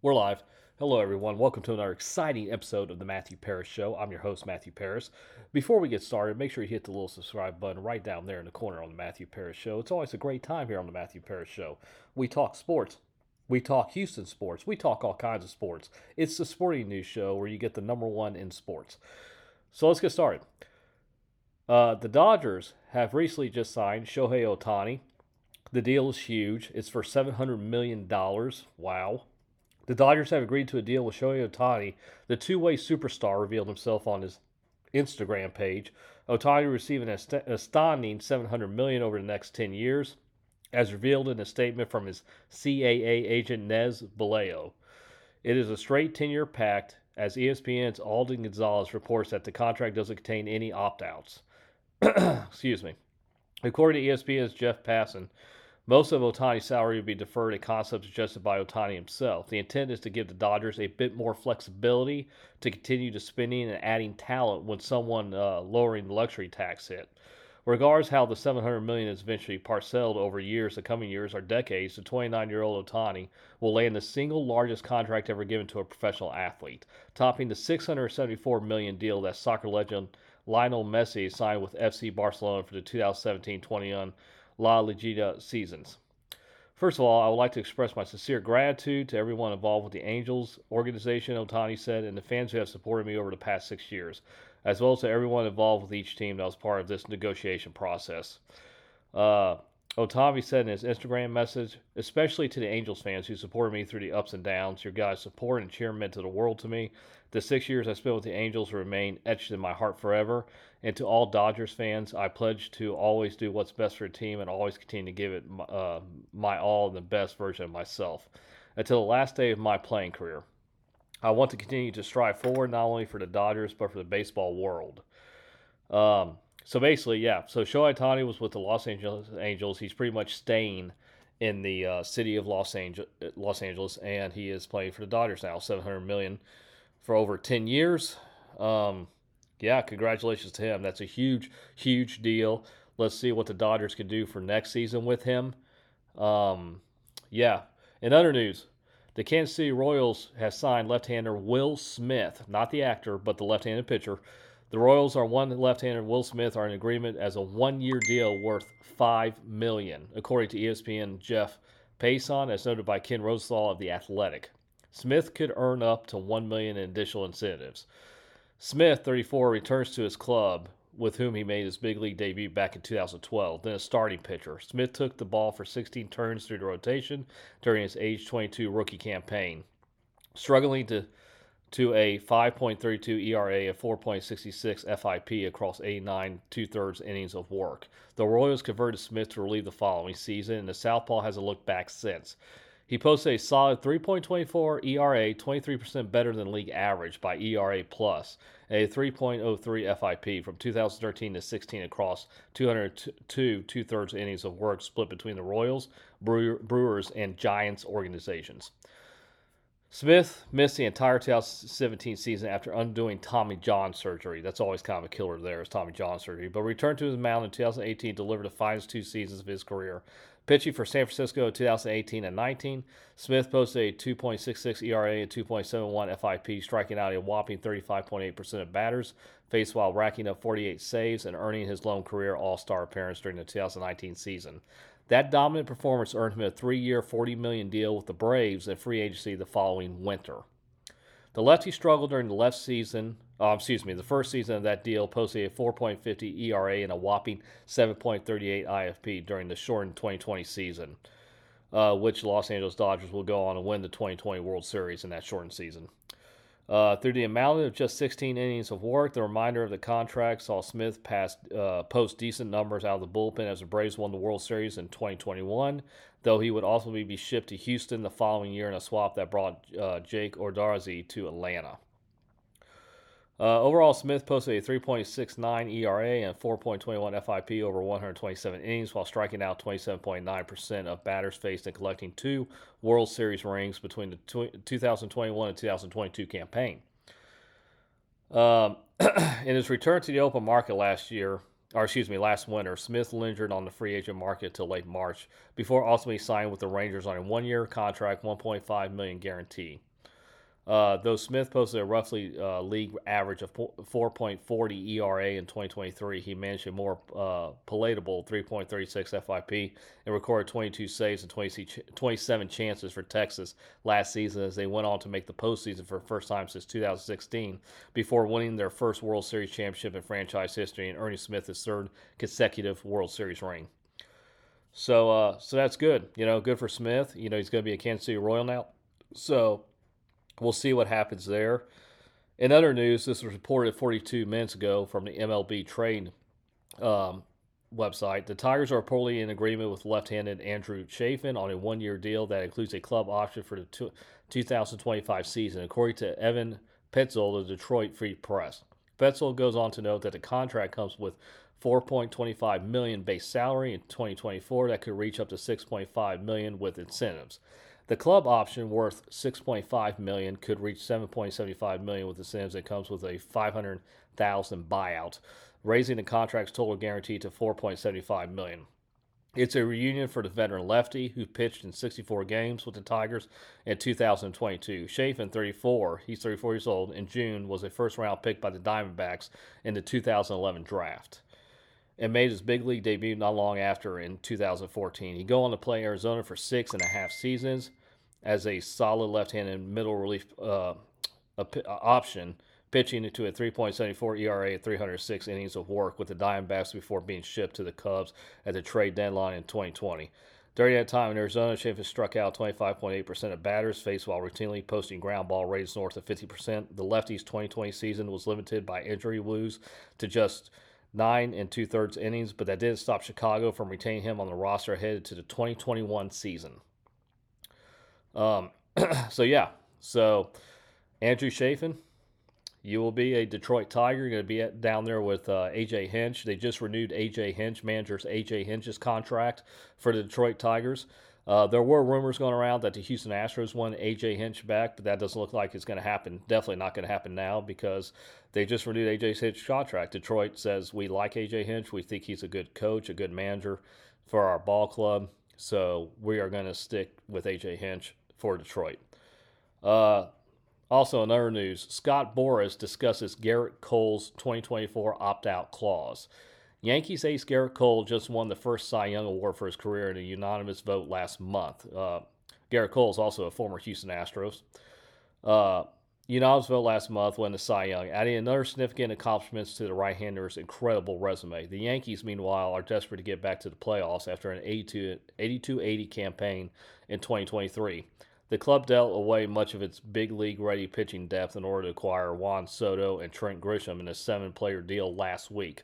We're live. Hello, everyone. Welcome to another exciting episode of the Matthew Paris Show. I'm your host, Matthew Paris. Before we get started, make sure you hit the little subscribe button right down there in the corner on the Matthew Paris Show. It's always a great time here on the Matthew Paris Show. We talk sports, we talk Houston sports, we talk all kinds of sports. It's the sporting news show where you get the number one in sports. So let's get started. Uh, the Dodgers have recently just signed Shohei Ohtani. The deal is huge. It's for $700 million. Wow. The Dodgers have agreed to a deal with Shohei Ohtani. The two-way superstar revealed himself on his Instagram page. Ohtani receiving an astounding 700 million over the next 10 years, as revealed in a statement from his CAA agent Nez Balelo. It is a straight 10-year pact, as ESPN's Alden Gonzalez reports that the contract doesn't contain any opt-outs. Excuse me. According to ESPN's Jeff Passan, most of Ohtani's salary would be deferred, a concept suggested by Ohtani himself. The intent is to give the Dodgers a bit more flexibility to continue to spending and adding talent when someone uh, lowering the luxury tax hit. Regards how the 700 million is eventually parceled over years, the coming years or decades, the 29-year-old Ohtani will land the single largest contract ever given to a professional athlete, topping the 674 million deal that soccer legend Lionel Messi signed with FC Barcelona for the 2017-21 La Liga seasons. First of all, I would like to express my sincere gratitude to everyone involved with the Angels organization, Ohtani said, and the fans who have supported me over the past six years, as well as to everyone involved with each team that was part of this negotiation process. Uh, Ohtani said in his Instagram message, especially to the Angels fans who supported me through the ups and downs, your guys' support and cheer meant to the world to me. The six years I spent with the Angels remain etched in my heart forever. And to all Dodgers fans, I pledge to always do what's best for the team and always continue to give it uh, my all and the best version of myself until the last day of my playing career. I want to continue to strive forward not only for the Dodgers but for the baseball world. Um, so basically, yeah. So Shohei Ohtani was with the Los Angeles Angels. He's pretty much staying in the uh, city of Los Angeles, Los Angeles, and he is playing for the Dodgers now, seven hundred million for over ten years. Um, yeah, congratulations to him. That's a huge, huge deal. Let's see what the Dodgers can do for next season with him. Um, yeah. In other news, the Kansas City Royals have signed left-hander Will Smith, not the actor, but the left-handed pitcher. The Royals are one left-hander. Will Smith are in agreement as a one-year deal worth five million, according to ESPN Jeff Passan, as noted by Ken Rosenthal of the Athletic. Smith could earn up to one million in additional incentives. Smith, 34, returns to his club, with whom he made his big league debut back in 2012, then a starting pitcher. Smith took the ball for 16 turns through the rotation during his age 22 rookie campaign, struggling to to a 5.32 ERA and 4.66 FIP across 89 two thirds innings of work. The Royals converted Smith to relieve the following season, and the Southpaw hasn't looked back since. He posted a solid 3.24 ERA, 23% better than league average by ERA plus, and a 3.03 FIP from 2013 to 16 across 202 two-thirds innings of work split between the Royals, Brewers, and Giants organizations. Smith missed the entire 2017 season after undoing Tommy John surgery. That's always kind of a killer there, is Tommy John surgery. But returned to his mound in 2018, delivered the finest two seasons of his career. Pitching for San Francisco in 2018 and 19, Smith posted a 2.66 ERA and 2.71 FIP, striking out a whopping 35.8% of batters faced while racking up 48 saves and earning his lone career All Star appearance during the 2019 season. That dominant performance earned him a three year, 40 million deal with the Braves at free agency the following winter. The lefty struggled during the left season uh, excuse me, the first season of that deal posted a 4.50 ERA and a whopping 7.38 IFP during the shortened 2020 season, uh, which Los Angeles Dodgers will go on to win the 2020 World Series in that shortened season. Uh, through the amount of just 16 innings of work, the reminder of the contract saw Smith pass, uh, post decent numbers out of the bullpen as the Braves won the World Series in 2021, though he would also be shipped to Houston the following year in a swap that brought uh, Jake Odorizzi to Atlanta. Uh, overall, Smith posted a 3.69 ERA and 4.21 FIP over 127 innings while striking out 27.9% of batters faced and collecting two World Series rings between the 2021 and 2022 campaign. Um, in his return to the open market last year, or excuse me, last winter, Smith lingered on the free agent market till late March before ultimately signing with the Rangers on a one-year contract, 1.5 million guarantee. Uh, though Smith posted a roughly uh, league average of 4.40 ERA in 2023, he managed a more uh, palatable 3.36 FIP and recorded 22 saves and 20, 27 chances for Texas last season as they went on to make the postseason for the first time since 2016 before winning their first World Series championship in franchise history and Smith his third consecutive World Series ring. So, uh, so that's good. You know, good for Smith. You know, he's going to be a Kansas City Royal now. So We'll see what happens there. In other news, this was reported 42 minutes ago from the MLB trade um, website. The Tigers are reportedly in agreement with left-handed Andrew Chafin on a one-year deal that includes a club option for the 2025 season, according to Evan Petzold of the Detroit Free Press. Petzold goes on to note that the contract comes with 4.25 million base salary in 2024 that could reach up to 6.5 million with incentives. The club option worth 6.5 million could reach 7.75 million with incentives that comes with a 500,000 buyout, raising the contract's total guarantee to 4.75 million. It's a reunion for the veteran lefty who pitched in 64 games with the Tigers in 2022. Chafin, 34, he's 34 years old, in June was a first round pick by the Diamondbacks in the 2011 draft and made his big league debut not long after in 2014. He'd go on to play Arizona for six and a half seasons as a solid left-handed middle relief uh, option, pitching into a 3.74 ERA at 306 innings of work with the Diamondbacks before being shipped to the Cubs at the trade deadline in 2020. During that time in Arizona, Chafin struck out 25.8% of batters faced while routinely posting ground ball rates north of 50%. The lefty's 2020 season was limited by injury woes to just nine and two thirds innings, but that didn't stop Chicago from retaining him on the roster headed to the 2021 season. Um, so yeah, so Andrew Chafin, you will be a Detroit Tiger. You're going to be at, down there with uh, AJ Hinch. They just renewed AJ Hinch, manager's AJ Hinch's contract for the Detroit Tigers. Uh, there were rumors going around that the Houston Astros want AJ Hinch back, but that doesn't look like it's going to happen. Definitely not going to happen now because they just renewed AJ Hinch's contract. Detroit says we like AJ Hinch. We think he's a good coach, a good manager for our ball club. So we are going to stick with AJ Hinch for Detroit. Uh, also, in other news, Scott Boras discusses Gerrit Cole's 2024 opt out clause. Yankees ace Gerrit Cole just won the first Cy Young Award for his career in a unanimous vote last month. Uh, Gerrit Cole is also a former Houston Astros. Uh, unanimous vote last month won the Cy Young, adding another significant accomplishments to the right-hander's incredible resume. The Yankees, meanwhile, are desperate to get back to the playoffs after an 82-80 campaign in 2023. The club dealt away much of its big league ready pitching depth in order to acquire Juan Soto and Trent Grisham in a seven player deal last week.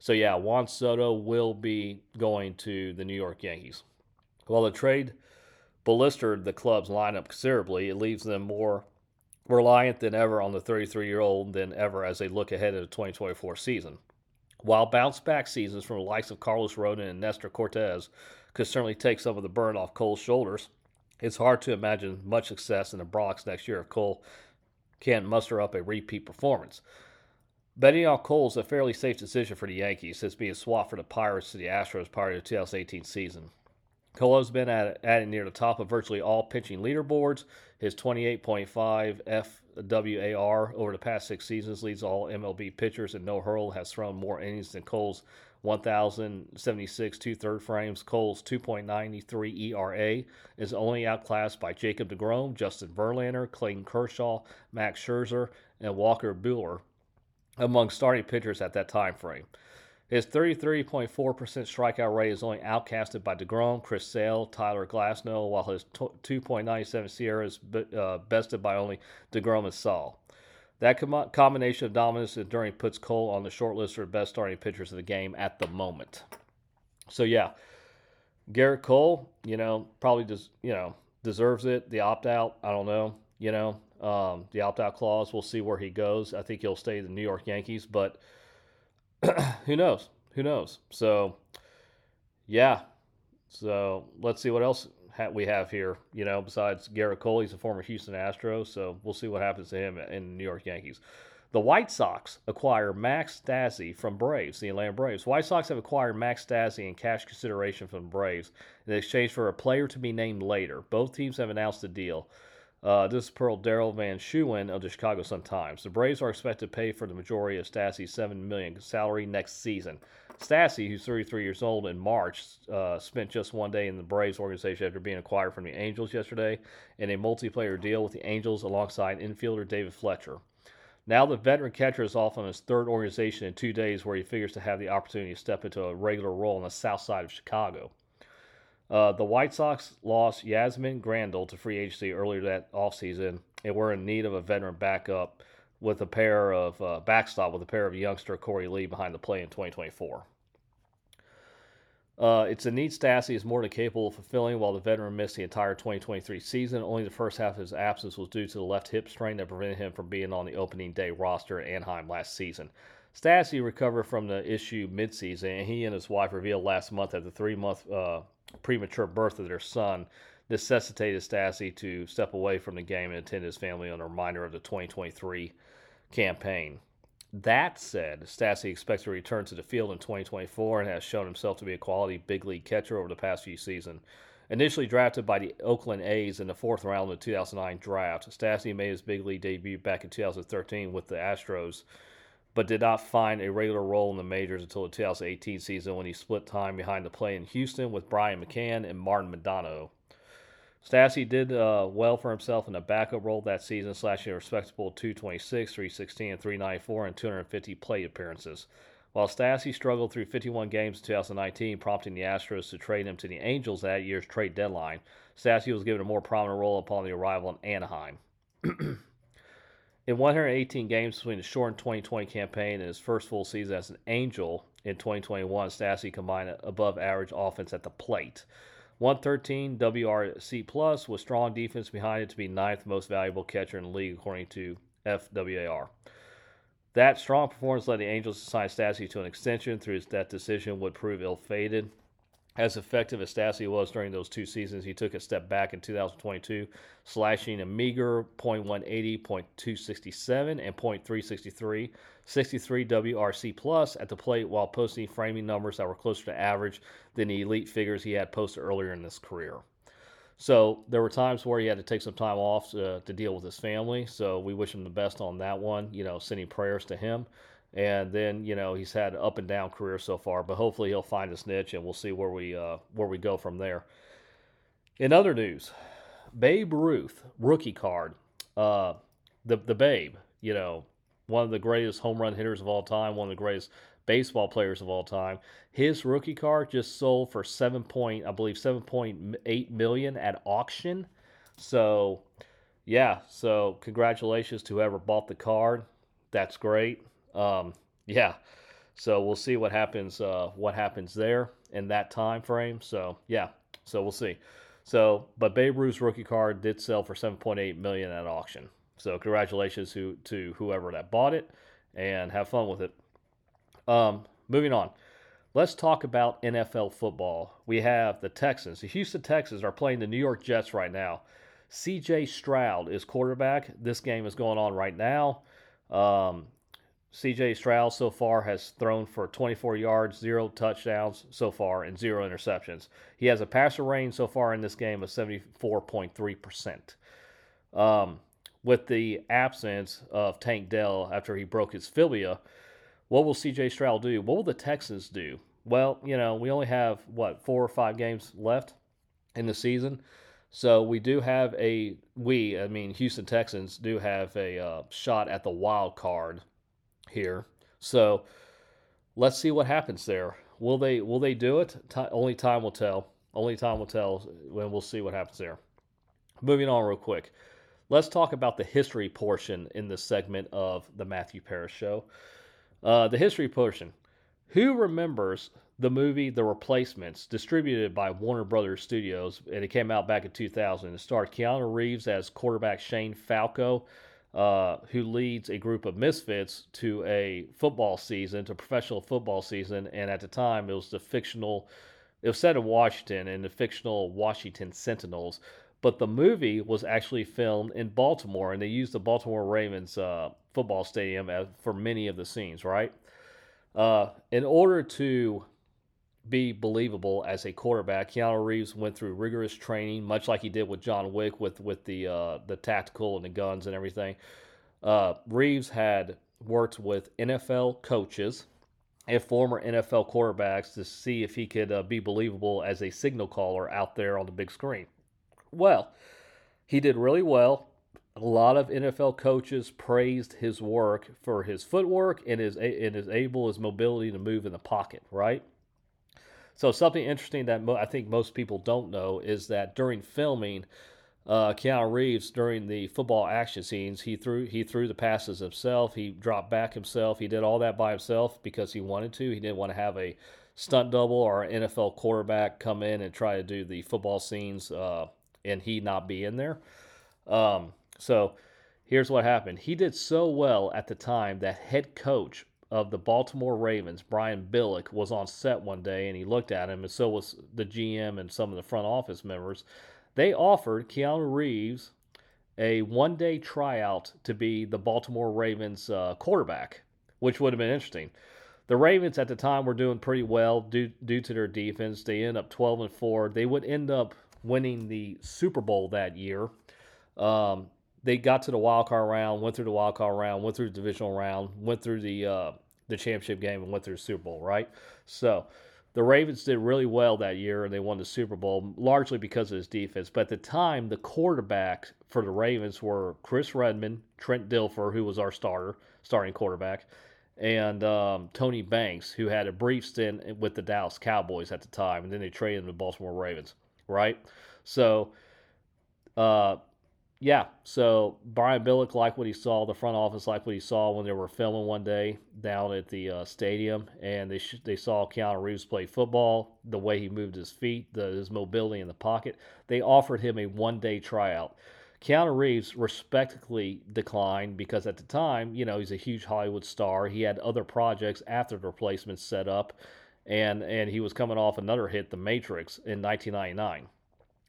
So, yeah, Juan Soto will be going to the New York Yankees. While the trade ballistered the club's lineup considerably, it leaves them more reliant than ever on the 33 year old than ever as they look ahead to the 2024 season. While bounce back seasons from the likes of Carlos Rodon and Nestor Cortes could certainly take some of the burn off Cole's shoulders, it's hard to imagine much success in the Bronx next year if Cole can't muster up a repeat performance. Betting on Cole is a fairly safe decision for the Yankees since being swapped for the Pirates to the Astros prior to the 2018 season. Cole has been at, at near the top of virtually all pitching leaderboards. His 28.5 FWAR over the past six seasons leads all MLB pitchers, and no hurl has thrown more innings than Cole's 1,076 two third frames. Cole's 2.93 ERA is only outclassed by Jacob DeGrom, Justin Verlander, Clayton Kershaw, Max Scherzer, and Walker Buehler among starting pitchers at that time frame. His 33.4% strikeout rate is only outcasted by DeGrom, Chris Sale, Tyler Glasnow, while his 2.97 SIERA is uh, bested by only DeGrom and Saul. That com- combination of dominance and enduring puts Cole on the short list for best starting pitchers of the game at the moment. So yeah, Gerrit Cole, you know, probably just you know deserves it. The opt out, I don't know. You know, um, the opt out clause. We'll see where he goes. I think he'll stay the New York Yankees, but who knows? Who knows? So yeah. So let's see what else we have here. You know, besides Gerrit Cole, he's a former Houston Astro, so we'll see what happens to him in New York Yankees. The White Sox acquire Max Stassi from Braves, the Atlanta Braves. White Sox have acquired Max Stassi in cash consideration from Braves in exchange for a player to be named later. Both teams have announced the deal. Uh, this is Pearl Daryl Van Schouwen of the Chicago Sun Times. The Braves are expected to pay for the majority of Stassi's 7 million salary next season. Stassi, who's 33 years old in March, uh, spent just one day in the Braves organization after being acquired from the Angels yesterday in a multiplayer deal with the Angels alongside infielder David Fletcher. Now the veteran catcher is off on his third organization in two days where he figures to have the opportunity to step into a regular role on the south side of Chicago. Uh, the White Sox lost Yasmani Grandal to free agency earlier that offseason, and we're in need of a veteran backup with a pair of uh, backstop with a pair of youngster Korey Lee behind the plate in 2024. Uh, it's a need Stassi is more than capable of fulfilling while the veteran missed the entire 2023 season. Only the first half of his absence was due to the left hip strain that prevented him from being on the opening day roster at Anaheim last season. Stassi recovered from the issue midseason, and he and his wife revealed last month that the three month uh, premature birth of their son necessitated Stassi to step away from the game and attend his family on a reminder of the 2023 campaign. That said, Stassi expects to return to the field in 2024 and has shown himself to be a quality big league catcher over the past few seasons. Initially drafted by the Oakland A's in the fourth round of the 2009 draft, Stassi made his big league debut back in 2013 with the Astros, but did not find a regular role in the majors until the 2018 season when he split time behind the plate in Houston with Brian McCann and Martin Maldonado. Stassi did uh, well for himself in a backup role that season, slashing a respectable 226, 316, and 394 in 250 plate appearances. While Stassi struggled through 51 games in 2019, prompting the Astros to trade him to the Angels that year's trade deadline, Stassi was given a more prominent role upon the arrival in Anaheim. in 118 games between the shortened 2020 campaign and his first full season as an Angel in 2021, Stassi combined above average offense at the plate. 113 WRC plus with strong defense behind it to be ninth most valuable catcher in the league according to FWAR. That strong performance led the Angels to sign Stassi to an extension through that decision would prove ill-fated. As effective as Stassi was during those two seasons, he took a step back in 2022, slashing a meager .180, .267, and .363, 63 WRC plus at the plate while posting framing numbers that were closer to average than the elite figures he had posted earlier in his career. So there were times where he had to take some time off to, to deal with his family. So we wish him the best on that one. You know, sending prayers to him. And then you know he's had an up and down career so far, but hopefully he'll find his niche, and we'll see where we uh, where we go from there. In other news, Babe Ruth rookie card, uh, the the Babe, you know, one of the greatest home run hitters of all time, one of the greatest baseball players of all time. His rookie card just sold for seven point, I believe, seven point eight million at auction. So, yeah. So congratulations to whoever bought the card. That's great. Um, yeah. So we'll see what happens. Uh, what happens there in that time frame. So yeah. So we'll see. So, but Babe Ruth's rookie card did sell for 7.8 million at auction. So congratulations to to whoever that bought it, and have fun with it. Um, moving on. Let's talk about NFL football. We have the Texans. The Houston Texans are playing the New York Jets right now. CJ Stroud is quarterback. This game is going on right now. Um, CJ Stroud so far has thrown for 24 yards, zero touchdowns so far, and zero interceptions. He has a passer range so far in this game of 74.3%. Um, with the absence of Tank Dell after he broke his fibula, what will CJ Stroud do? What will the Texans do? Well, you know, we only have, what, four or five games left in the season. So we do have a, we, I mean, Houston Texans do have a uh, shot at the wild card here. So let's see what happens there. Will they will they do it? T- only time will tell. Only time will tell when we'll see what happens there. Moving on real quick. Let's talk about the history portion in this segment of the Matthew Paris show. Uh, the history portion. Who remembers the movie The Replacements, distributed by Warner Brothers Studios, and it came out back in 2000. It starred Keanu Reeves as quarterback Shane Falco, uh, who leads a group of misfits to a football season, to professional football season. And at the time, it was the fictional, it was set in Washington in the fictional Washington Sentinels. But the movie was actually filmed in Baltimore, and they used the Baltimore Ravens uh, football stadium as, for many of the scenes, right? Uh, in order to be believable as a quarterback. Keanu Reeves went through rigorous training, much like he did with John Wick, with with the uh, the tactical and the guns and everything. Uh, Reeves had worked with NFL coaches and former NFL quarterbacks to see if he could uh, be believable as a signal caller out there on the big screen. Well, he did really well. A lot of NFL coaches praised his work for his footwork and his and his able his mobility to move in the pocket. Right. So something interesting that mo- I think most people don't know is that during filming, uh, Keanu Reeves during the football action scenes, he threw he threw the passes himself. He dropped back himself. He did all that by himself because he wanted to. He didn't want to have a stunt double or an NFL quarterback come in and try to do the football scenes uh, and he not be in there. Um, so here's what happened. He did so well at the time that head coach of the Baltimore Ravens, Brian Billick, was on set one day and he looked at him, and so was the GM and some of the front office members they offered Keanu Reeves a one day tryout to be the Baltimore Ravens uh, quarterback, which would have been interesting. The Ravens at the time were doing pretty well due, due to their defense. They end up 12 and 4. They would end up winning the Super Bowl that year. Um, they got to the wild card round, went through the wild card round, went through the divisional round, went through the uh, the championship game, and went through the Super Bowl. Right, so the Ravens did really well that year and they won the Super Bowl largely because of his defense. But at the time, the quarterbacks for the Ravens were Chris Redman, Trent Dilfer, who was our starter, starting quarterback, and um, Tony Banks, who had a brief stint with the Dallas Cowboys at the time, and then they traded him to Baltimore Ravens, right? So, uh, yeah, so Brian Billick liked what he saw. The front office liked what he saw when they were filming one day down at the uh, stadium, and they sh- they saw Keanu Reeves play football, the way he moved his feet, the, his mobility in the pocket. They offered him a one day tryout. Keanu Reeves respectfully declined because at the time, you know, he's a huge Hollywood star. He had other projects after the replacement set up, and and he was coming off another hit, The Matrix, in 1999.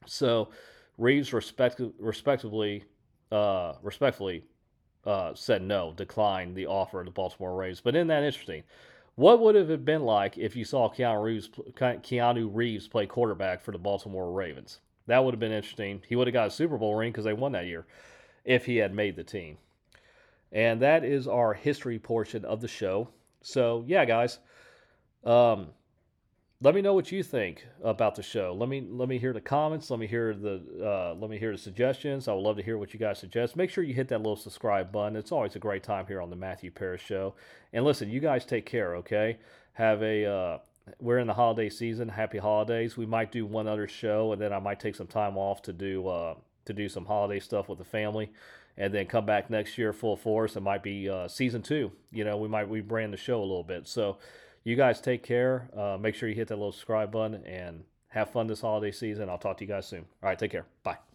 So Reeves respect, respectively, uh, respectfully uh, said no, declined the offer of the Baltimore Ravens. But isn't that interesting? What would have it been like if you saw Keanu Reeves, Keanu Reeves play quarterback for the Baltimore Ravens? That would have been interesting. He would have got a Super Bowl ring because they won that year if he had made the team. And that is our history portion of the show. So, yeah, guys. Um, let me know what you think about the show. Let me let me hear the comments. Let me hear the uh, let me hear the suggestions. I would love to hear what you guys suggest. Make sure you hit that little subscribe button. It's always a great time here on the Matthew Paris Show. And listen, you guys take care. Okay, have a uh, we're in the holiday season. Happy holidays. We might do one other show, and then I might take some time off to do uh, to do some holiday stuff with the family, and then come back next year full force. It might be uh, season two. You know, we might rebrand the show a little bit. So you guys take care. Uh, make sure you hit that little subscribe button and have fun this holiday season. I'll talk to you guys soon. All right, take care. Bye.